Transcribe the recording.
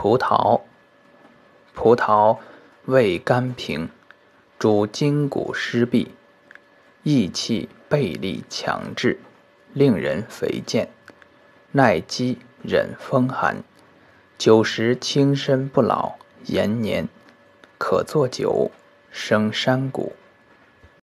葡萄，葡萄味甘平，主筋骨湿痹，益气背力强志，令人肥健，耐饥忍风寒，久食轻身不老延年，可作酒，生山谷。